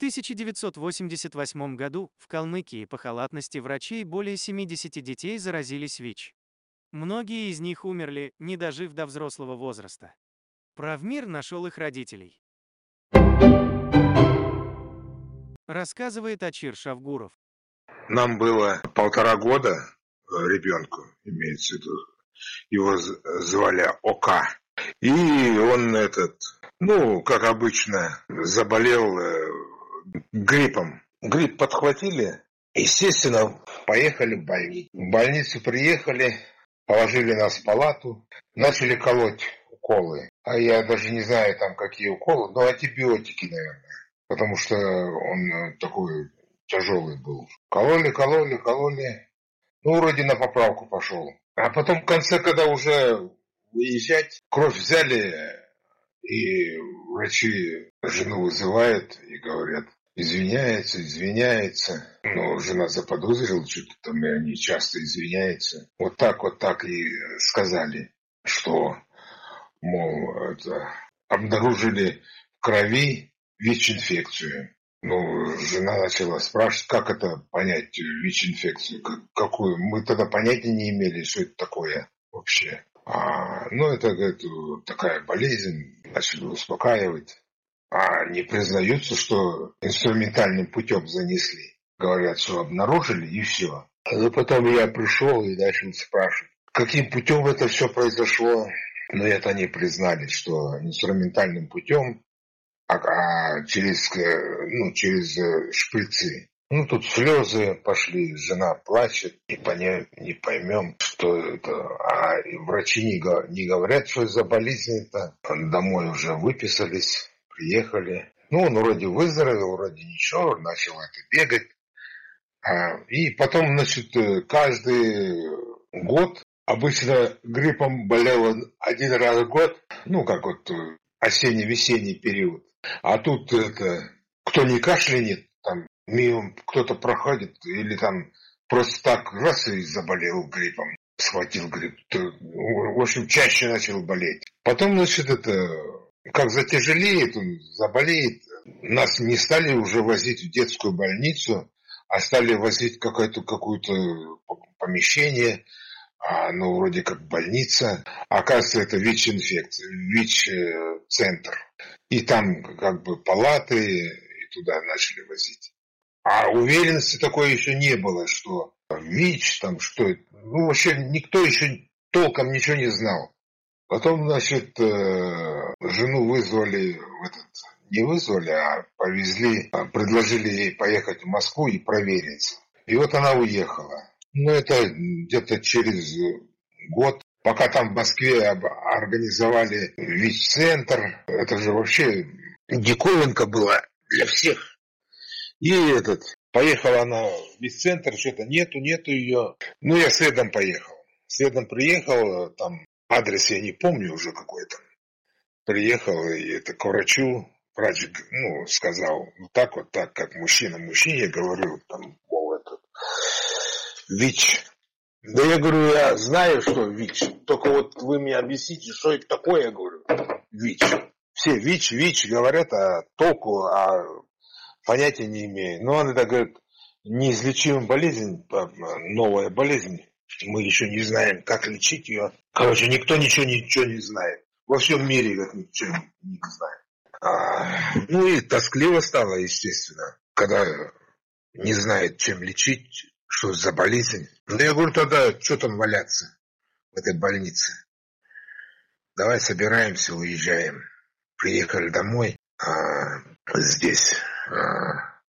1988 году в Калмыкии по халатности врачей более 70 детей заразились ВИЧ. Многие из них умерли, не дожив до взрослого возраста. Правмир нашел их родителей. Рассказывает Ачир Шавгуров. Нам было полтора года э, ребенку, имеется в виду. Его звали Ока. И он этот, ну, как обычно, заболел э, гриппом. Грипп подхватили, естественно, поехали в больницу. В больницу приехали, положили нас в палату, начали колоть уколы. А я даже не знаю там какие уколы, но антибиотики, наверное. Потому что он э, такой тяжелый был. Кололи, кололи, кололи. Ну, вроде на поправку пошел. А потом в конце, когда уже выезжать, кровь взяли, и врачи жену вызывают и говорят, извиняется, извиняется. Но жена заподозрила что-то там, и они часто извиняются. Вот так вот так и сказали, что, мол, это, обнаружили в крови ВИЧ-инфекцию. Ну, жена начала спрашивать, как это понять ВИЧ-инфекцию, какую. Мы тогда понятия не имели, что это такое вообще. А, ну, это, говорит, такая болезнь, начали успокаивать а не признаются, что инструментальным путем занесли. Говорят, что обнаружили и все. Но потом я пришел и начал спрашивать, каким путем это все произошло. Но это они признали, что инструментальным путем, а, а через, ну, через э, шприцы. Ну, тут слезы пошли, жена плачет, не, поня... не поймем, что это. А врачи не, не говорят, что за болезнь это. Домой уже выписались приехали. Ну, он вроде выздоровел, вроде ничего, начал это бегать. А, и потом, значит, э, каждый год, обычно гриппом болел один раз в год, ну, как вот э, осенне-весенний период. А тут это, кто не кашлянет, там мимо кто-то проходит, или там просто так раз и заболел гриппом, схватил грипп. В общем, чаще начал болеть. Потом, значит, это как затяжелеет, он заболеет. Нас не стали уже возить в детскую больницу, а стали возить какое-то какое-то помещение, а, ну, вроде как больница. Оказывается, это ВИЧ-инфекция, ВИЧ-центр. И там как бы палаты, и туда начали возить. А уверенности такой еще не было, что ВИЧ, там что это. Ну, вообще никто еще толком ничего не знал. Потом, значит, э, жену вызвали в этот, не вызвали, а повезли, а предложили ей поехать в Москву и провериться. И вот она уехала. Ну, это где-то через год, пока там в Москве организовали ВИЧ-центр, это же вообще диковинка была для всех. И этот, поехала она в ВИЧ-центр, что-то нету, нету ее. Ну, я следом поехал. Следом приехал, там Адрес я не помню уже какой то Приехал и это к врачу. Врач ну, сказал, ну так вот так, как мужчина мужчине говорил, там, мол, этот, ВИЧ. Да я говорю, я знаю, что ВИЧ. Только вот вы мне объясните, что это такое, я говорю, ВИЧ. Все ВИЧ, ВИЧ говорят, а толку, а понятия не имею. Но он это говорит, неизлечимая болезнь, новая болезнь. Мы еще не знаем, как лечить ее. Короче, никто ничего ничего не знает. Во всем мире как ничего не знает. А, ну и тоскливо стало, естественно, когда не знает, чем лечить, что за болезнь. Ну я говорю, тогда что там валяться в этой больнице? Давай собираемся, уезжаем. Приехали домой, а, здесь. А,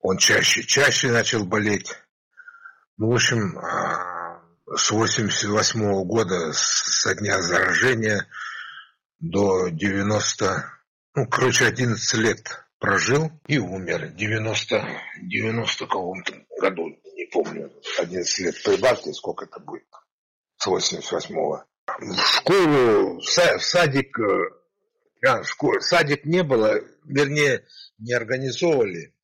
он чаще, чаще начал болеть. Ну, в общем, а, с 88 -го года, со дня заражения до 90, ну, короче, 11 лет прожил и умер. 90, 90 каком-то году, не помню, 11 лет прибавьте, сколько это будет, с 88-го. В школу, в садик, э, а, в школе, садик не было, вернее, не организовывали,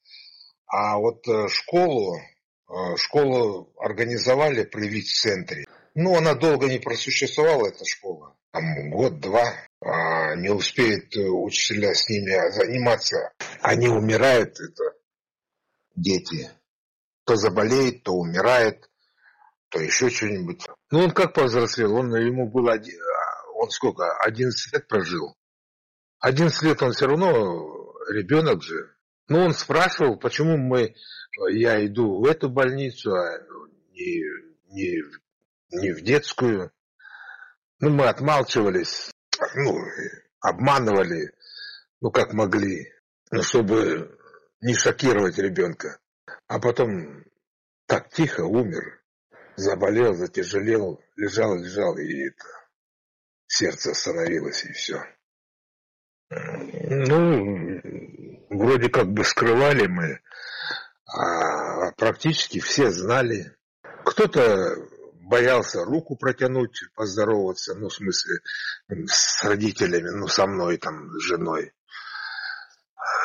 а вот э, школу а, школу организовали при ВИЧ-центре. Ну, она долго не просуществовала, эта школа. Там год-два. а, не успеют учителя с ними заниматься, они умирают, это дети. То заболеет, то умирает, то еще что-нибудь. Ну, он как повзрослел? Он, ему было, один, он сколько, 11 лет прожил. 11 лет он все равно ребенок же. Ну, он спрашивал, почему мы, я иду в эту больницу, а не, не, не в детскую. Ну, мы отмалчивались, ну, обманывали, ну, как могли, ну, чтобы не шокировать ребенка. А потом так тихо умер, заболел, затяжелел, лежал, лежал, и это, сердце остановилось, и все. Ну, вроде как бы скрывали мы, а практически все знали. Кто-то боялся руку протянуть, поздороваться, ну, в смысле, с родителями, ну, со мной, там, с женой.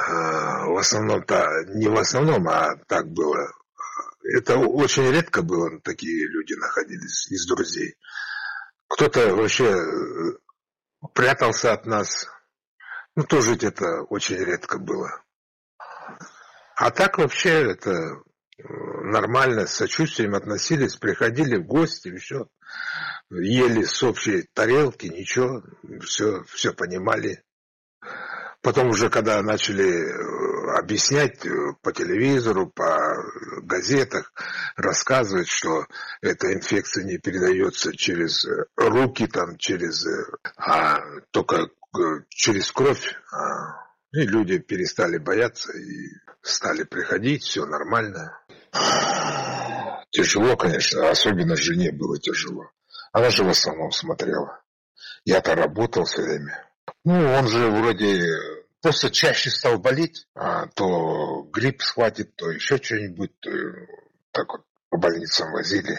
А, в основном-то, не в основном, а так было. Это очень редко было, такие люди находились из друзей. Кто-то вообще прятался от нас. Ну, тоже это очень редко было. А так вообще это э, нормально, с сочувствием относились, приходили в гости, все, ели с общей тарелки, ничего, все, все понимали. Потом уже, когда начали э, объяснять э, по телевизору, по газетах, рассказывать, что эта инфекция не передается через руки, там, через, а только через кровь, а, и люди перестали бояться и стали приходить, все нормально. Тяжело, конечно, особенно жене было тяжело. Она же в основном смотрела. Я-то работал все время. Ну, он же вроде просто чаще стал болеть, а то грипп схватит, то еще что-нибудь, то, так вот по больницам возили.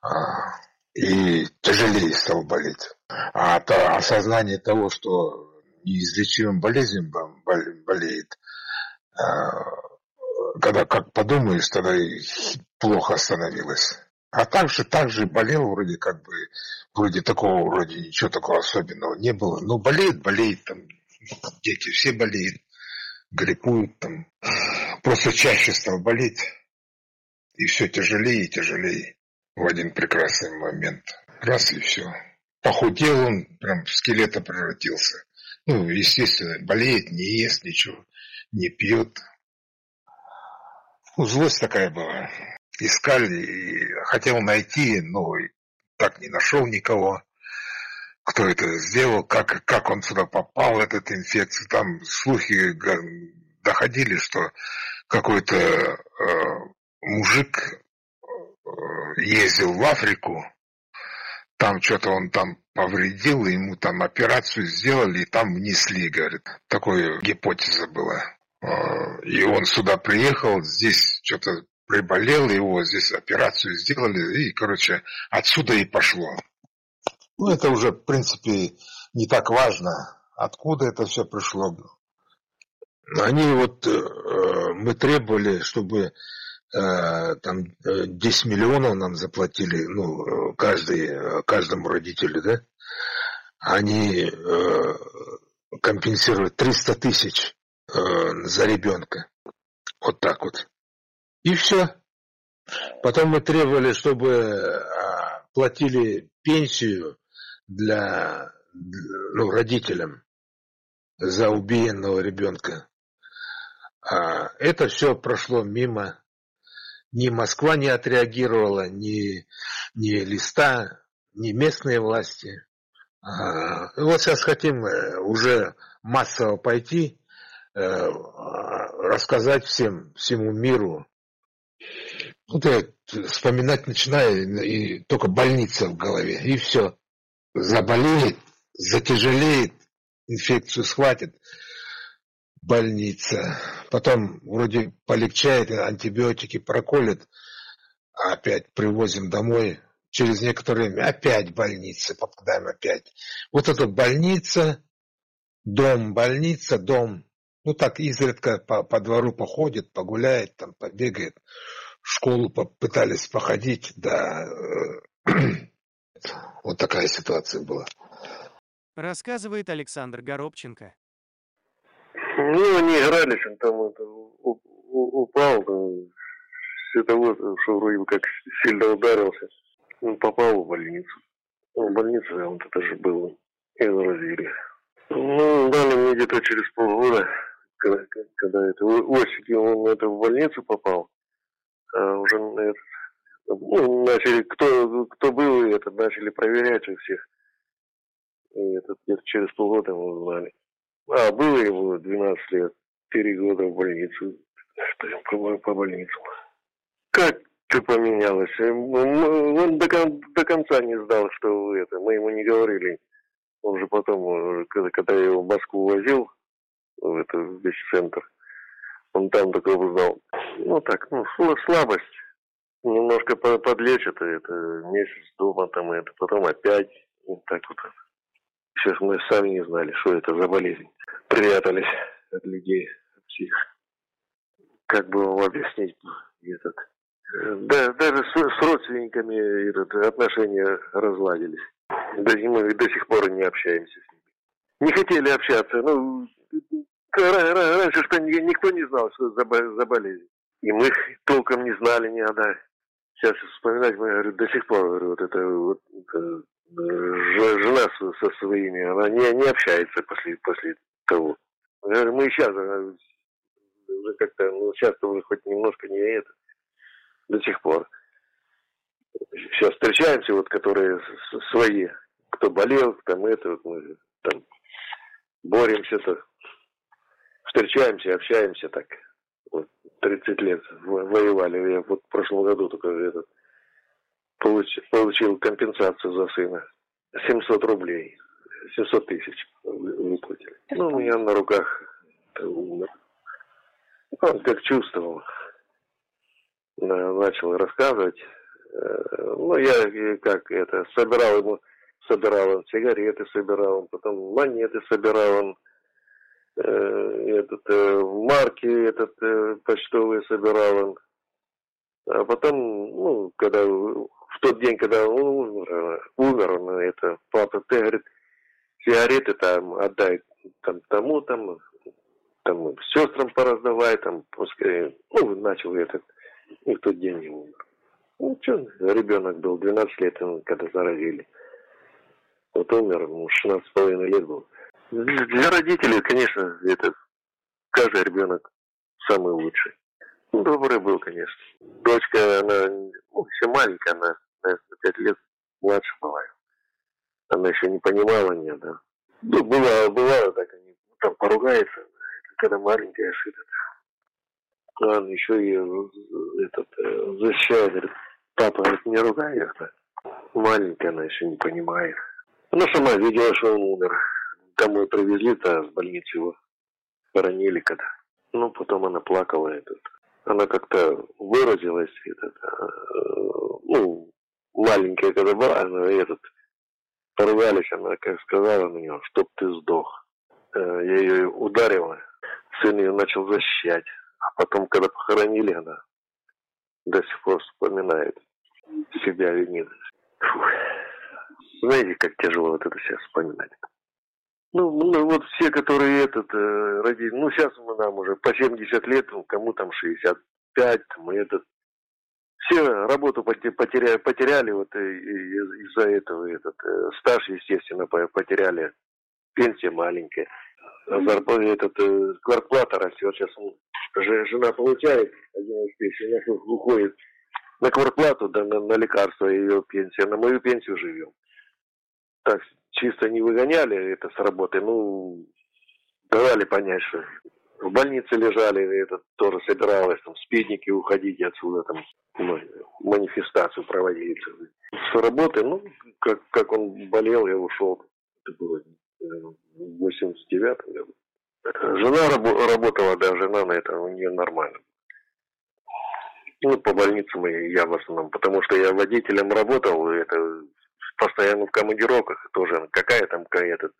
А, и тяжелее стал болеть. А то осознание того, что неизлечимым болезнью болеет, а, когда как подумаешь, тогда и плохо становилось. А также, также болел вроде как бы, вроде такого, вроде ничего такого особенного не было. Но болеет, болеет, там, дети все болеют, гриппуют там. Просто чаще стал болеть. И все тяжелее и тяжелее в один прекрасный момент. Раз и все. Похудел он, прям в скелета превратился. Ну, естественно, болеет, не ест ничего, не пьет. Ну, злость такая была. Искали, хотел найти, но так не нашел никого кто это сделал, как, как он сюда попал, этот инфекцию. Там слухи доходили, что какой-то э, мужик э, ездил в Африку, там что-то он там повредил, ему там операцию сделали, и там внесли, говорит. Такая гипотеза была. Э, и он сюда приехал, здесь что-то приболел, его здесь операцию сделали, и, короче, отсюда и пошло. Ну, это уже, в принципе, не так важно, откуда это все пришло. Они вот, э, мы требовали, чтобы э, там 10 миллионов нам заплатили, ну, каждый, каждому родителю, да? Они э, компенсируют 300 тысяч за ребенка. Вот так вот. И все. Потом мы требовали, чтобы платили пенсию для, ну, родителям за убиенного ребенка. А это все прошло мимо. Ни Москва не отреагировала, ни, ни листа, ни местные власти. А, вот сейчас хотим э, уже массово пойти, э, рассказать всем, всему миру. Вот я вспоминать начинаю, и только больница в голове, и все заболеет, затяжелеет, инфекцию схватит, больница. Потом вроде полегчает, антибиотики проколет, а опять привозим домой. Через некоторое время опять больница, попадаем опять. Вот эта больница, дом, больница, дом. Ну так изредка по, по двору походит, погуляет, там побегает. В школу попытались походить, да, э, Вот такая ситуация была. Рассказывает Александр Горобченко. Ну, они игрались, он там это, упал, там, световод, что вроде бы как сильно ударился. Он попал в больницу. В больнице он это же был. И заразили. Ну, дали мне где-то через полгода, когда, когда это осенью он это в больницу попал, а уже это, ну, начали, кто, кто был, это, начали проверять у всех. И это где-то через полгода мы узнали. А, было ему 12 лет, 4 года в больницу. Что по, по больницам. Как ты поменялось? Он до, до конца не знал, что это. Мы ему не говорили. Он же потом, когда, когда я его в Москву возил, в это весь центр, он там такой узнал. Ну так, ну слабость. Немножко подлечат, это месяц дома там, это потом опять. Вот так вот. Сейчас мы сами не знали, что это за болезнь. Прятались от людей, от всех. Как бы вам объяснить этот... Да, даже с, с родственниками этот, отношения разладились. До, мы до сих пор не общаемся с ними. Не хотели общаться. Ну, раньше что никто не знал, что за, за болезнь. И мы толком не знали ни одна. Сейчас вспоминать, мы говорю, до сих пор говорю, вот это вот это, жена со, своими, она не, не общается после, после того. Мы сейчас уже как-то, ну, сейчас-то уже хоть немножко не это, до сих пор. Сейчас встречаемся, вот, которые свои, кто болел, там это, вот мы там боремся-то, встречаемся, общаемся так. Вот 30 лет воевали. Я вот в прошлом году только этот получил, получил компенсацию за сына. 700 рублей. 700 тысяч выплатили. Ну, у меня на руках умер. Он как чувствовал. Начал рассказывать. Э, ну, я как это, собирал ему, собирал он сигареты, собирал он, потом монеты собирал он, э, этот, э, марки этот почтовые собирал он. А потом, ну, когда в тот день, когда он умер, умер он, это, папа, ты, говорит, сигареты там отдай там, тому, там, там, сестрам пораздавай, там, пускай, ну, начал этот, и в тот день не умер. Ну, что, ребенок был, 12 лет, когда заразили. Вот умер, ему 16 с половиной лет был. Для родителей, конечно, это каждый ребенок самый лучший. Ну, добрый был, конечно. Дочка, она ну, еще маленькая, она наверное, пять лет младше была. Она еще не понимала меня, да. Ну, бывало, бывало так, они там поругаются, когда маленькая шитит. А он еще ее этот, э, защищает, говорит, папа, говорит, не ругай их. Маленькая она еще не понимает. Она сама видела, что он умер. Домой привезли-то, в больницу его хоронили когда. Ну, потом она плакала этот. Она как-то выразилась, этот, э, ну, маленькая, когда была, она этот, поругались, она как сказала на нее, чтоб ты сдох. Э, я ее ударила, сын ее начал защищать. А потом, когда похоронили, она до сих пор вспоминает себя винит. Фух. Знаете, как тяжело вот это сейчас вспоминать. Ну, ну, вот все, которые этот, э, родили, ну, сейчас мы нам уже по 70 лет, ну, кому там 65, мы этот, все работу потеряли, потеряли вот из-за этого этот э, стаж, естественно, потеряли, пенсия маленькая, а зарплата, этот, э, квартплата растет, сейчас жена получает один из пенсий, она уходит на квартплату, да на, на лекарства ее пенсия, на мою пенсию живем. Так, чисто не выгоняли это с работы, ну, давали понять, что в больнице лежали, это тоже собиралось, там, спидники уходить отсюда, там, манифестацию проводить. С работы, ну, как, как он болел, я ушел. Это было в 89 году. Жена раб- работала, да, жена на это, у нее нормально. Ну, по больницам я в основном, потому что я водителем работал, это постоянно в командировках тоже. Какая там этот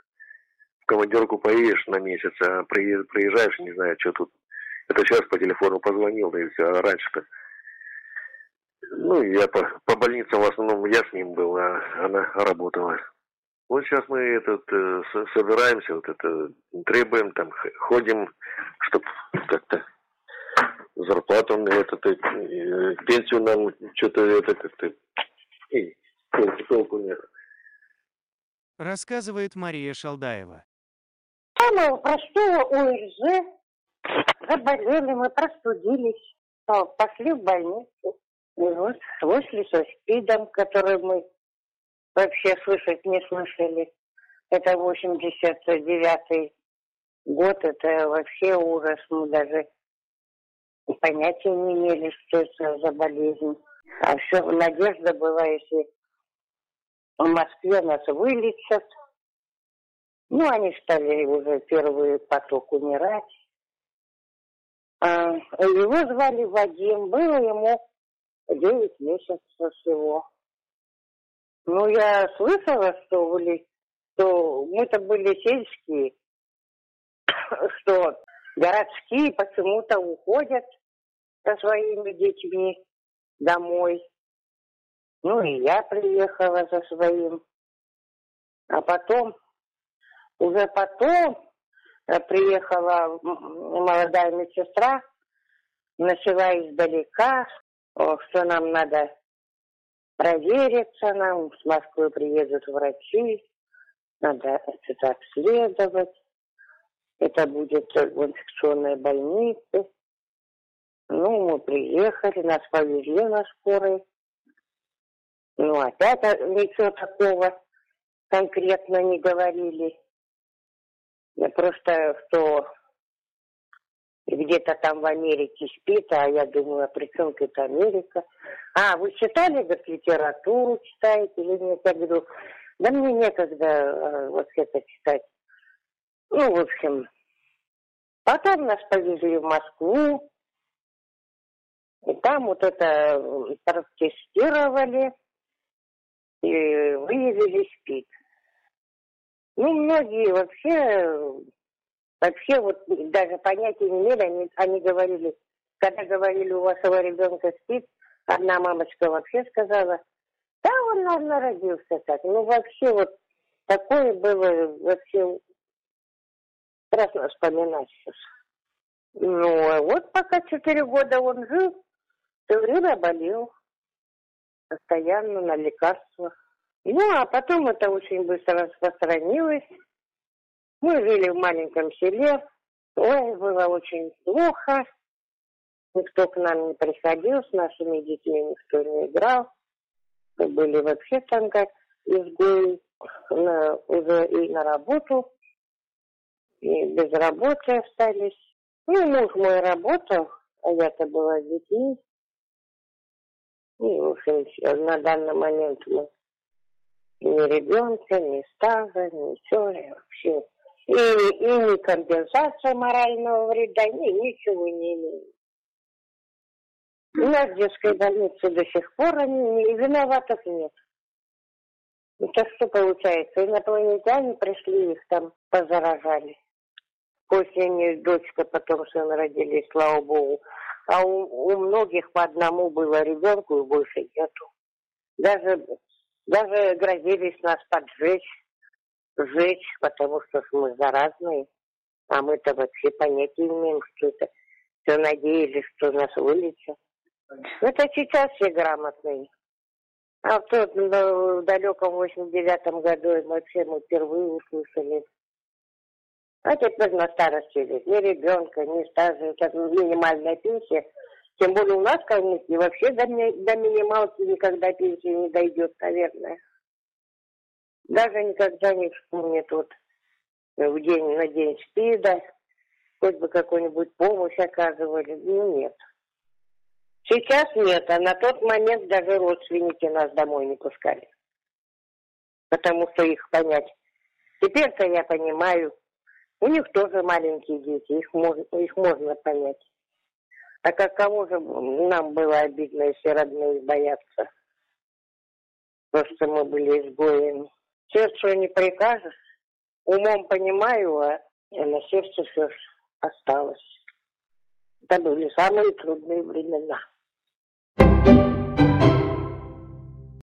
в командировку поедешь на месяц, а приезжаешь, не знаю, что тут. Это сейчас по телефону позвонил, да и все, а раньше-то. Ну, я по, по больницам в основном я с ним был, а она работала. Вот сейчас мы этот э, собираемся, вот это требуем, там ходим, чтобы как-то зарплату мне это, э, пенсию нам что-то это как-то толку нет. Рассказывает Мария Шалдаева. Самого простого ОРЗ заболели, мы простудились, пошли в больницу. И вот вышли со СПИДом, который мы вообще слышать не слышали. Это 89-й год, это вообще ужас. Мы даже понятия не имели, что это за болезнь. А все, надежда была, если в Москве нас вылечат. Ну, они стали уже первый поток умирать. А, его звали Вадим, было ему 9 месяцев всего. Ну, я слышала, что, были, что мы-то были сельские, что городские почему-то уходят со своими детьми домой. Ну, и я приехала за своим. А потом, уже потом э, приехала молодая медсестра, начала издалека, что нам надо провериться нам, с Москвы приедут врачи, надо это обследовать. Это будет в инфекционной больнице. Ну, мы приехали, нас повезли на скорой. Ну, опять ничего такого конкретно не говорили. Просто, что где-то там в Америке спит, а я думаю, а при чем это Америка? А, вы читали, говорит, литературу читаете или нет? Я говорю, да мне некогда а, вот это читать. Ну, в общем, потом нас повезли в Москву, и там вот это протестировали и выявили СПИД. Ну, многие вообще Вообще вот даже понятия не имели, они, они говорили, когда говорили, у вашего ребенка спит, одна мамочка вообще сказала, да, он, наверное, родился так. Ну, вообще вот такое было вообще страшно вспоминать сейчас. Ну, а вот пока четыре года он жил, все время болел. Постоянно на лекарствах. Ну, а потом это очень быстро распространилось. Мы жили в маленьком селе. Ой, было очень плохо. Никто к нам не приходил, с нашими детьми никто не играл. Мы были вообще там как изгои на, уже и на работу, и без работы остались. Ну, муж мой работал, а я-то была с детьми. И, в общем, на данный момент мы ни ребенка, ни стажа, ничего, вообще и, и ни компенсация морального вреда, ни, ничего не имеем. У нас в детской больнице до сих пор они, виноватых нет. Это что получается? Инопланетяне пришли, их там позаражали. После них дочка, потом сын родились, слава богу. А у, у многих по одному было ребенку и больше нету. Даже, даже грозились нас поджечь сжечь, потому что мы заразные. А мы-то вообще понятия имеем, что это. Все надеялись, что нас вылечат. Это сейчас все грамотные. А в тот в далеком 89-м году вообще мы впервые услышали. А теперь на старости лет. Ни ребенка, ни стажа. Минимальная пенсия. Тем более у нас, конечно, вообще до, до минималки никогда пенсия не дойдет, наверное. Даже никогда не вспомнит вот в день, на день СПИДа, хоть бы какую-нибудь помощь оказывали. Ну, нет. Сейчас нет, а на тот момент даже родственники нас домой не пускали. Потому что их понять. Теперь-то я понимаю, у них тоже маленькие дети, их можно, их можно понять. А каково же нам было обидно, если родные боятся. Просто мы были изгоями. Сердцу не прикажешь. Умом понимаю, а на сердце все осталось. Это были самые трудные времена.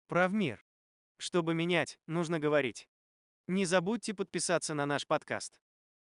Прав мир. Чтобы менять, нужно говорить. Не забудьте подписаться на наш подкаст.